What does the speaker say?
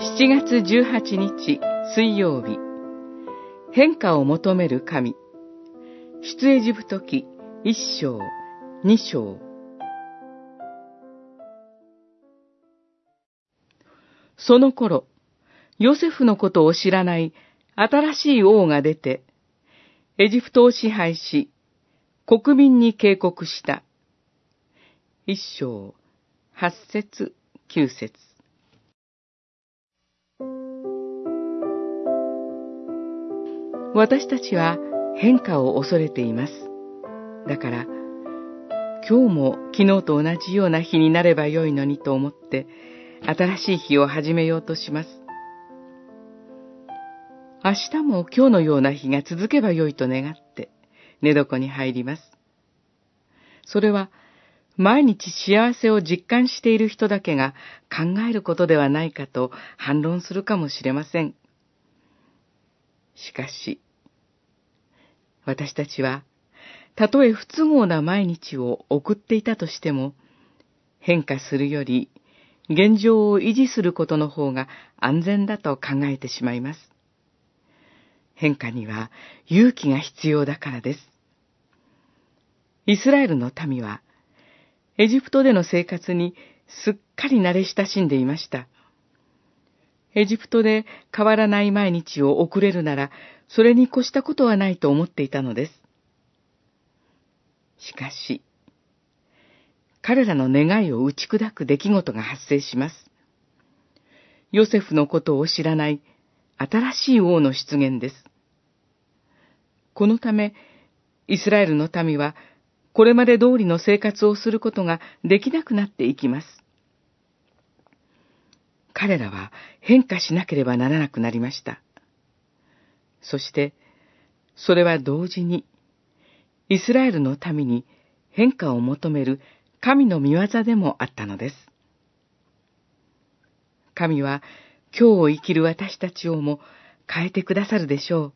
7月18日水曜日変化を求める神出エジプト記一章二章その頃、ヨセフのことを知らない新しい王が出て、エジプトを支配し、国民に警告した。一章、八節、九節。私たちは変化を恐れています。だから、今日も昨日と同じような日になればよいのにと思って、新しい日を始めようとします。明日も今日のような日が続けばよいと願って寝床に入ります。それは毎日幸せを実感している人だけが考えることではないかと反論するかもしれません。しかし、私たちは、たとえ不都合な毎日を送っていたとしても、変化するより現状を維持することの方が安全だと考えてしまいます。変化には勇気が必要だからです。イスラエルの民は、エジプトでの生活にすっかり慣れ親しんでいました。エジプトで変わらない毎日を送れるなら、それに越したことはないと思っていたのです。しかし、彼らの願いを打ち砕く出来事が発生します。ヨセフのことを知らない新しい王の出現です。このため、イスラエルの民は、これまで通りの生活をすることができなくなっていきます。彼らは変化しなければならなくなりました。そして、それは同時に、イスラエルの民に変化を求める神の見業でもあったのです。神は今日を生きる私たちをも変えてくださるでしょう。